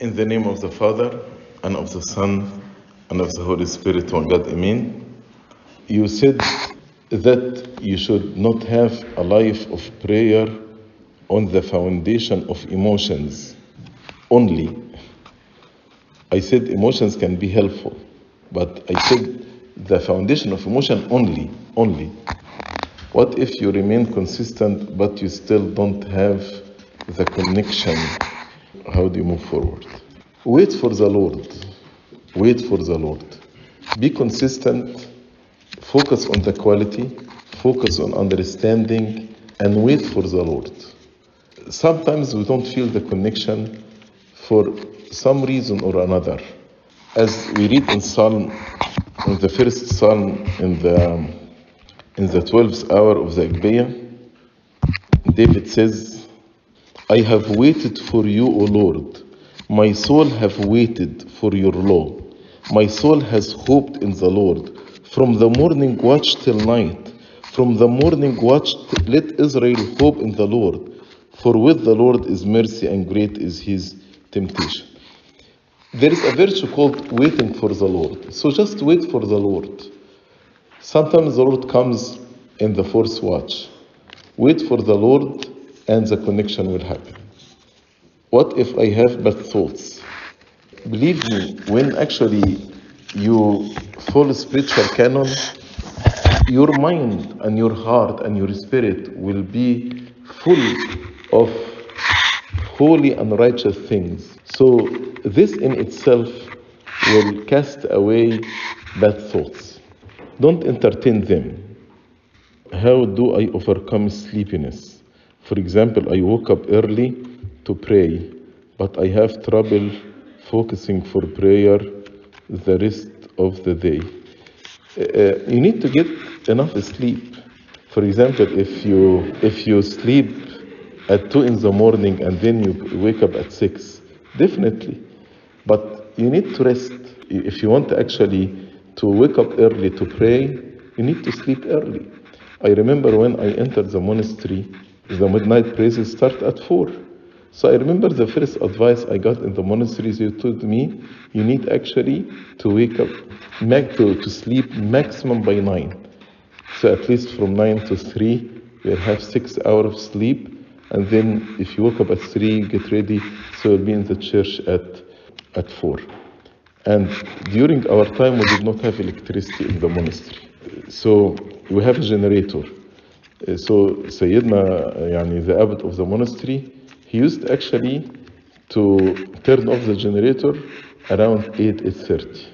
In the name of the Father, and of the Son, and of the Holy Spirit, one God, Amen. You said that you should not have a life of prayer on the foundation of emotions only. I said emotions can be helpful, but I said the foundation of emotion only, only. What if you remain consistent but you still don't have the connection? How do you move forward? Wait for the Lord. Wait for the Lord. Be consistent. Focus on the quality. Focus on understanding and wait for the Lord. Sometimes we don't feel the connection for some reason or another. As we read in Psalm, in the first Psalm, in the in the twelfth hour of the Agpeya, David says, I have waited for you, O Lord. My soul have waited for your law. My soul has hoped in the Lord. From the morning watch till night, from the morning watch, let Israel hope in the Lord. For with the Lord is mercy and great is his temptation. There is a virtue called waiting for the Lord. So just wait for the Lord. Sometimes the Lord comes in the fourth watch. Wait for the Lord and the connection will happen. What if I have bad thoughts? Believe me, when actually you follow spiritual canon, your mind and your heart and your spirit will be full of holy and righteous things. So this in itself will cast away bad thoughts. Don't entertain them. How do I overcome sleepiness? For example, I woke up early to pray, but I have trouble focusing for prayer the rest of the day. Uh, you need to get enough sleep. For example, if you if you sleep at two in the morning and then you wake up at six, definitely. But you need to rest. If you want actually to wake up early to pray, you need to sleep early. I remember when I entered the monastery, the midnight prayers start at four. So I remember the first advice I got in the monastery, you told me, you need actually to wake up, to, to sleep maximum by nine. So at least from nine to three, you'll have six hours of sleep. And then if you wake up at three, get ready, so you'll be in the church at, at four. And during our time, we did not have electricity in the monastery. So we have a generator. So Sayyidina, yani the abbot of the monastery, he used actually to turn off the generator around 8, 8.30.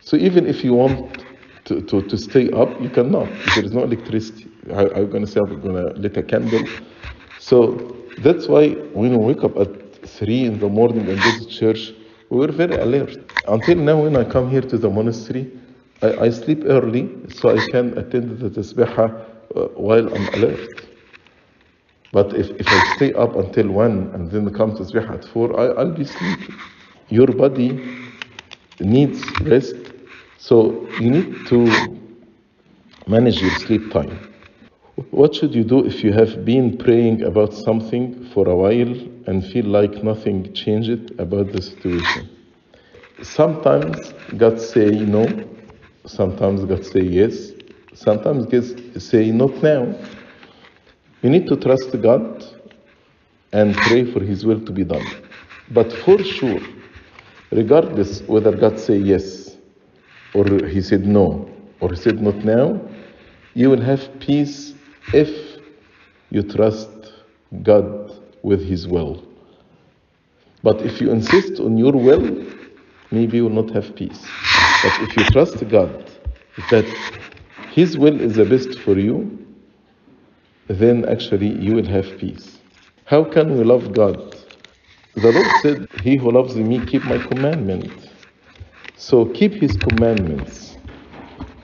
So even if you want to, to, to stay up, you cannot. There is no electricity. You going to say, I'm going to lit a candle? So that's why when we wake up at 3 in the morning and go to church, we were very alert. Until now, when I come here to the monastery, I, I sleep early so I can attend the tasbihah uh, while I'm alert. But if, if I stay up until 1 and then come to tasbihah at 4, I, I'll be sleeping. Your body needs rest, so you need to manage your sleep time. What should you do if you have been praying about something for a while and feel like nothing changed about the situation? Sometimes God say no, sometimes God say yes, sometimes God say not now. You need to trust God and pray for His will to be done. But for sure, regardless whether God say yes or He said no or He said not now, you will have peace if you trust God with His will. But if you insist on your will, maybe you will not have peace. But if you trust God that His will is the best for you, then actually you will have peace. How can we love God? The Lord said, He who loves me, keep my commandment. So keep His commandments.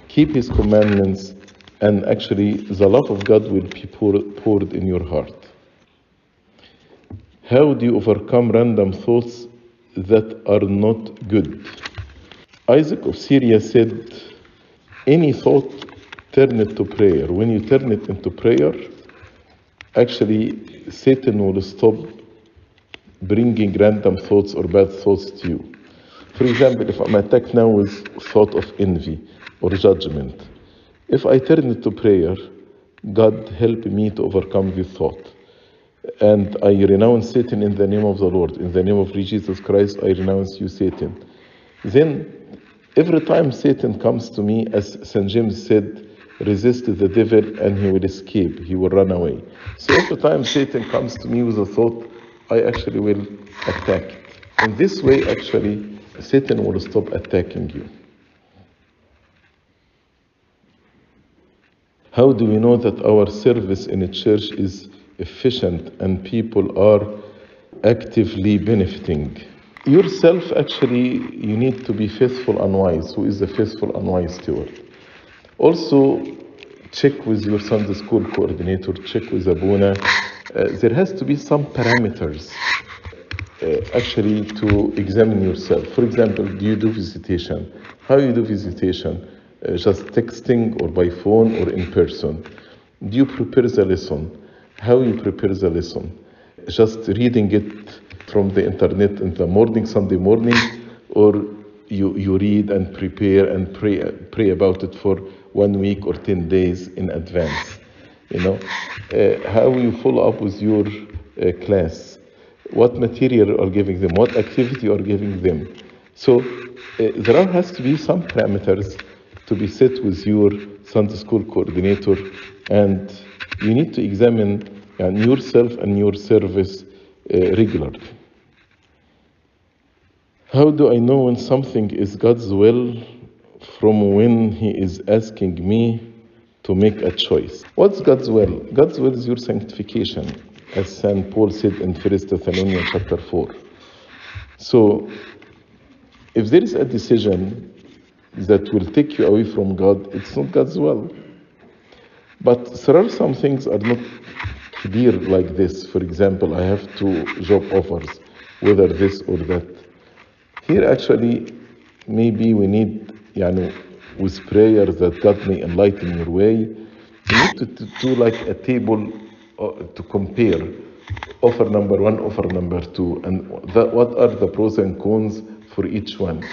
Keep His commandments, and actually the love of God will be poured, in your heart. How do you overcome random thoughts that are not good? Isaac of Syria said, Any thought, turn it to prayer. When you turn it into prayer, actually Satan will stop bringing random thoughts or bad thoughts to you. For example, if I'm attacked now with thought of envy or judgment, if I turn it to prayer, God help me to overcome this thought. And I renounce Satan in the name of the Lord. In the name of Jesus Christ, I renounce you, Satan. Then, every time Satan comes to me, as St. James said, resist the devil and he will escape, he will run away. So every time Satan comes to me with a thought, I actually will attack it. In this way, actually, Satan will stop attacking you. How do we know that our service in a church is efficient and people are actively benefiting? Yourself, actually, you need to be faithful and wise. Who is the faithful and wise steward? Also, check with your Sunday school coordinator, check with Abuna. Uh, there has to be some parameters uh, actually to examine yourself. For example, do you do visitation? How you do visitation? Uh, just texting or by phone or in person? Do you prepare the lesson? How you prepare the lesson? Just reading it from the internet in the morning, Sunday morning, or you, you read and prepare and pray, pray about it for one week or 10 days in advance. You know, uh, how you follow up with your uh, class, what material are giving them, what activity are giving them. So uh, there has to be some parameters to be set with your Sunday school coordinator, and you need to examine yourself and your service uh, regularly. How do I know when something is God's will from when He is asking me to make a choice? What's God's will? God's will is your sanctification, as St. Paul said in 1 Thessalonians chapter 4. So, if there is a decision that will take you away from God, it's not God's will. But there are some things are not clear like this. For example, I have two job offers, whether this or that. Here, actually, maybe we need, yani, with prayer that God may enlighten your way, you need to, to do like a table uh, to compare offer number one, offer number two, and that, what are the pros and cons for each one.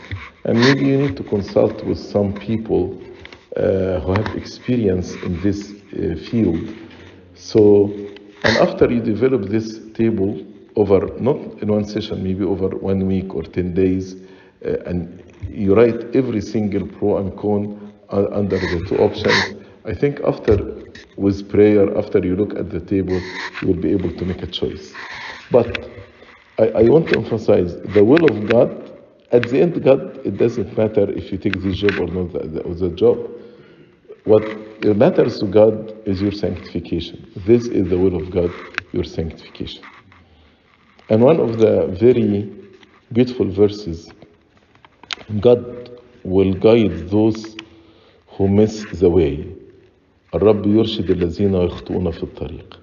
And maybe you need to consult with some people uh, who have experience in this uh, field. So, and after you develop this table over, not in one session, maybe over one week or 10 days, uh, and you write every single pro and con under the two options, I think after, with prayer, after you look at the table, you will be able to make a choice. But I, I want to emphasize the will of God at the end, God, it doesn't matter if you take this job or not the, the job. What matters to God is your sanctification. This is the will of God, your sanctification. And one of the very beautiful verses God will guide those who miss the way. الرب يرشد الذين يخطئون في الطريق.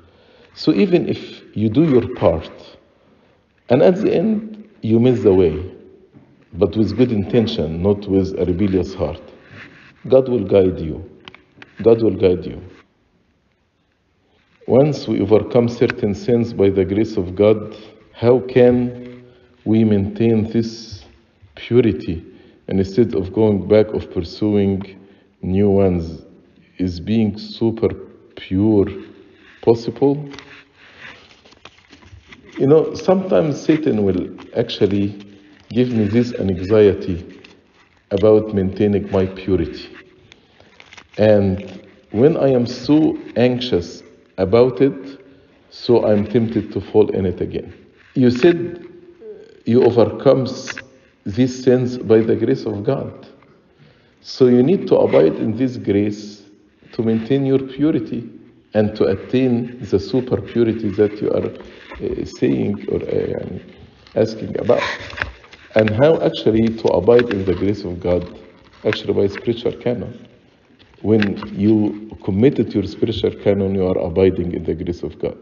So even if you do your part and at the end you miss the way, but with good intention, not with a rebellious heart. God will guide you. God will guide you. Once we overcome certain sins by the grace of God, how can we maintain this purity and instead of going back of pursuing new ones? Is being super pure possible? You know, sometimes Satan will actually give me this anxiety about maintaining my purity. And when I am so anxious about it, so I'm tempted to fall in it again. You said you overcome these sins by the grace of God. So you need to abide in this grace to maintain your purity and to attain the super purity that you are uh, saying or uh, asking about. And how actually to abide in the grace of God, actually by spiritual canon. When you committed your spiritual canon, you are abiding in the grace of God.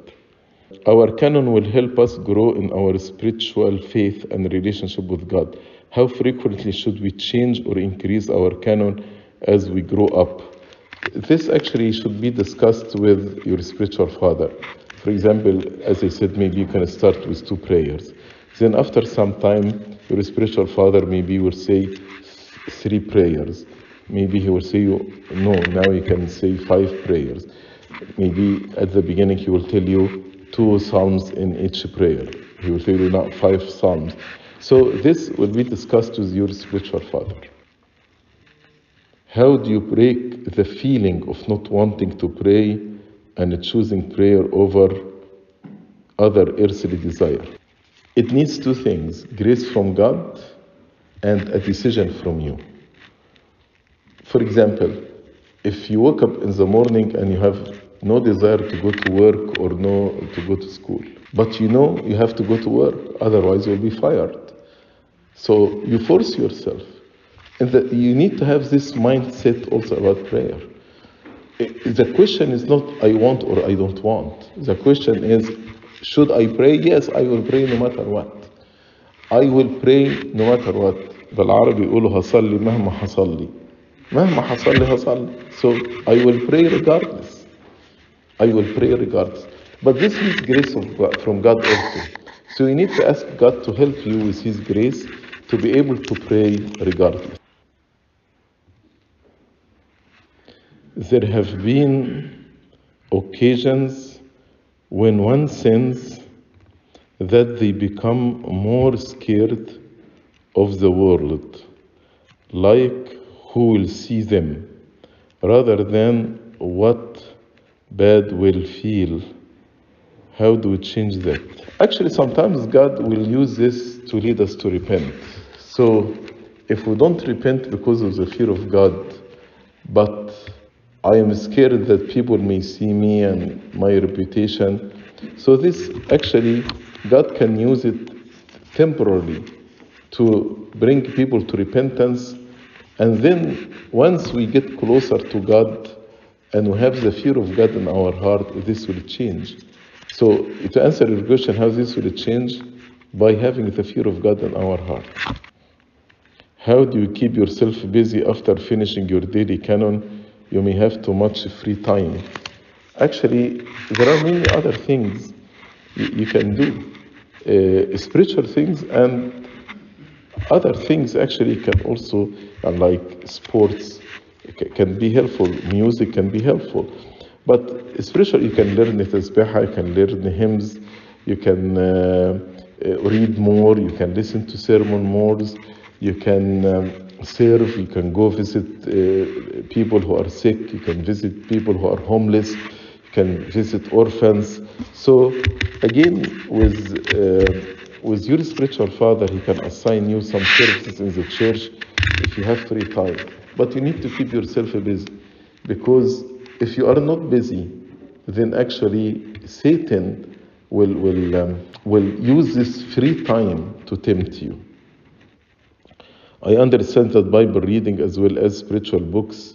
Our canon will help us grow in our spiritual faith and relationship with God. How frequently should we change or increase our canon as we grow up? This actually should be discussed with your spiritual father. For example, as I said, maybe you can start with two prayers. Then after some time, your spiritual father maybe will say three prayers. Maybe he will say you no, now you can say five prayers. Maybe at the beginning he will tell you two psalms in each prayer. He will tell you now five psalms. So this will be discussed with your spiritual father. How do you break the feeling of not wanting to pray and choosing prayer over other earthly desire? It needs two things grace from God and a decision from you. For example, if you wake up in the morning and you have no desire to go to work or no to go to school, but you know you have to go to work, otherwise you'll be fired. So you force yourself. And that you need to have this mindset also about prayer. The question is not I want or I don't want. The question is should I pray? Yes, I will pray no matter what. I will pray no matter what. بالعربي يقولوا هصلي مهما حصل لي. مهما حصل لي هصلي. So I will pray regardless. I will pray regardless. But this is grace God, from God also. So you need to ask God to help you with His grace to be able to pray regardless. There have been occasions when one sins that they become more scared of the world, like who will see them, rather than what bad will feel. How do we change that? Actually, sometimes God will use this to lead us to repent. So, if we don't repent because of the fear of God, but I am scared that people may see me and my reputation. So, this actually, God can use it temporarily to bring people to repentance. And then, once we get closer to God and we have the fear of God in our heart, this will change. So, to answer your question, how this will change? By having the fear of God in our heart. How do you keep yourself busy after finishing your daily canon? You may have too much free time. Actually, there are many other things you, can do, uh, spiritual things and other things actually can also, like sports, can be helpful, music can be helpful. But spiritual, you can learn tasbih, you can learn hymns, you can uh, uh, read more, you can listen to sermon more, you can um, serve, you can go visit uh, people who are sick, you can visit people who are homeless, you can visit orphans. So again, with uh, with your spiritual father, he can assign you some services in the church if you have free time. But you need to keep yourself busy because if you are not busy, then actually Satan will will um, will use this free time to tempt you. I understand that Bible reading as well as spiritual books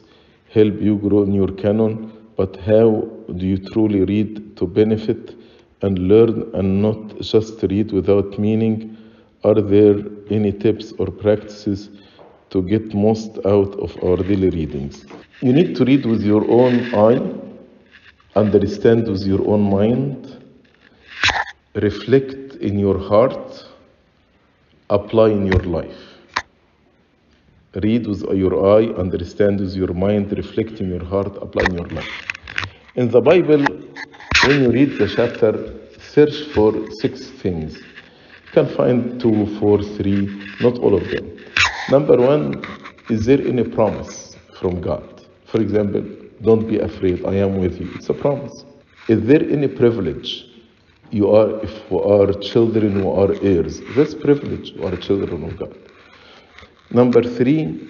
help you grow in your canon, but how do you truly read to benefit and learn and not just read without meaning? Are there any tips or practices to get most out of our daily readings? You need to read with your own eye, understand with your own mind, reflect in your heart, apply in your life. Read with your eye, understand with your mind, reflect in your heart, apply in your life. In the Bible, when you read the chapter, search for six things. You can find two, four, three, not all of them. Number one, is there any promise from God? For example, don't be afraid, I am with you. It's a promise. Is there any privilege? You are, if we are children who are heirs, that's privilege, you are children of God. Number three,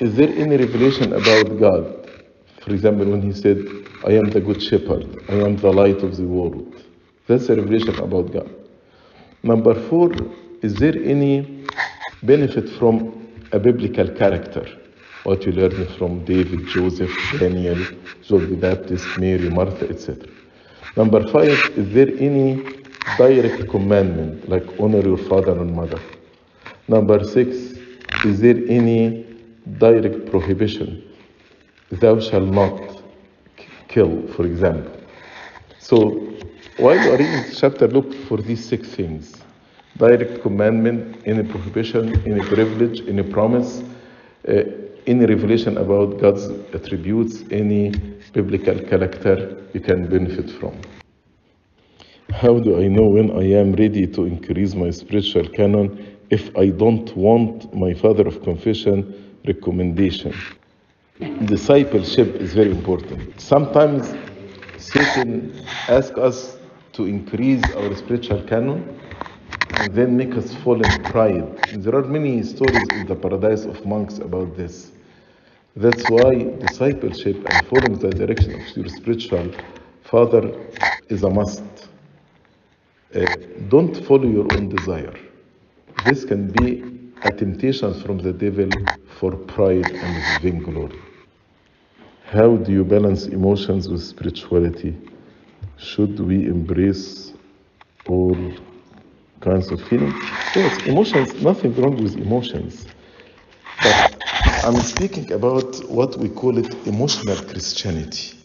is there any revelation about God? For example, when he said, I am the good shepherd, I am the light of the world. That's a revelation about God. Number four, is there any benefit from a biblical character? What you learn from David, Joseph, Daniel, John the Baptist, Mary, Martha, etc. Number five, is there any direct commandment, like honor your father and mother? Number six, is there any direct prohibition? Thou shalt not kill, for example. So, while you are reading this chapter, look for these six things. Direct commandment, any prohibition, any privilege, any promise, uh, any revelation about God's attributes, any biblical character you can benefit from. How do I know when I am ready to increase my spiritual canon if I don't want my father of confession recommendation? Discipleship is very important. Sometimes Satan asks us to increase our spiritual canon and then make us fall in pride. There are many stories in the paradise of monks about this. That's why discipleship and following the direction of your spiritual father is a must. Uh, don't follow your own desire. This can be a temptation from the devil for pride and vainglory. How do you balance emotions with spirituality? Should we embrace all kinds of feelings? Yes, emotions, nothing wrong with emotions. But I'm speaking about what we call it emotional Christianity.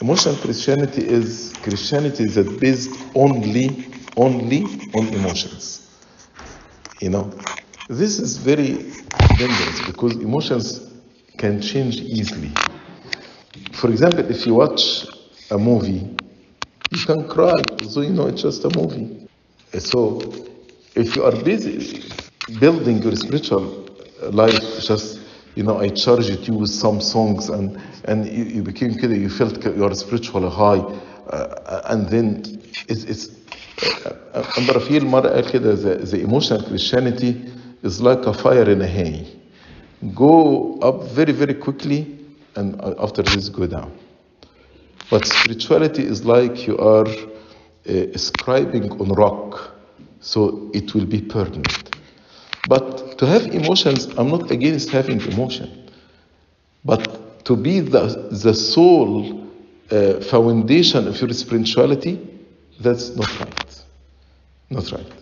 Emotional Christianity is Christianity that based only, only on emotions. You know, this is very dangerous because emotions can change easily. For example, if you watch a movie, you can cry, so you know it's just a movie. So, if you are busy building your spiritual life, just you know, I charged you with some songs, and and you, you became kid, you felt your spiritual high, uh, and then it's, it's أما رفيل مرة قال كده the, the emotional Christianity is like a fire in a hay. Go up very very quickly, and after this go down. But spirituality is like you are uh, scribing on rock, so it will be permanent. But to have emotions, I'm not against having emotion. But to be the, the sole uh, foundation of your spirituality, that's not right. Not right.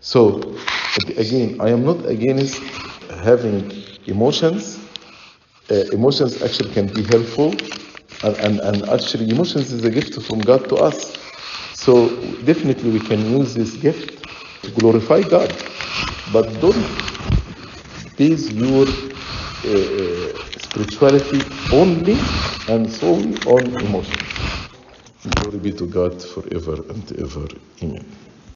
So, again, I am not against having emotions. Uh, emotions actually can be helpful, and, and, and actually, emotions is a gift from God to us. So, definitely, we can use this gift to glorify God. But don't base your uh, spirituality only and solely on emotions. Glory be to God forever and ever. Amen.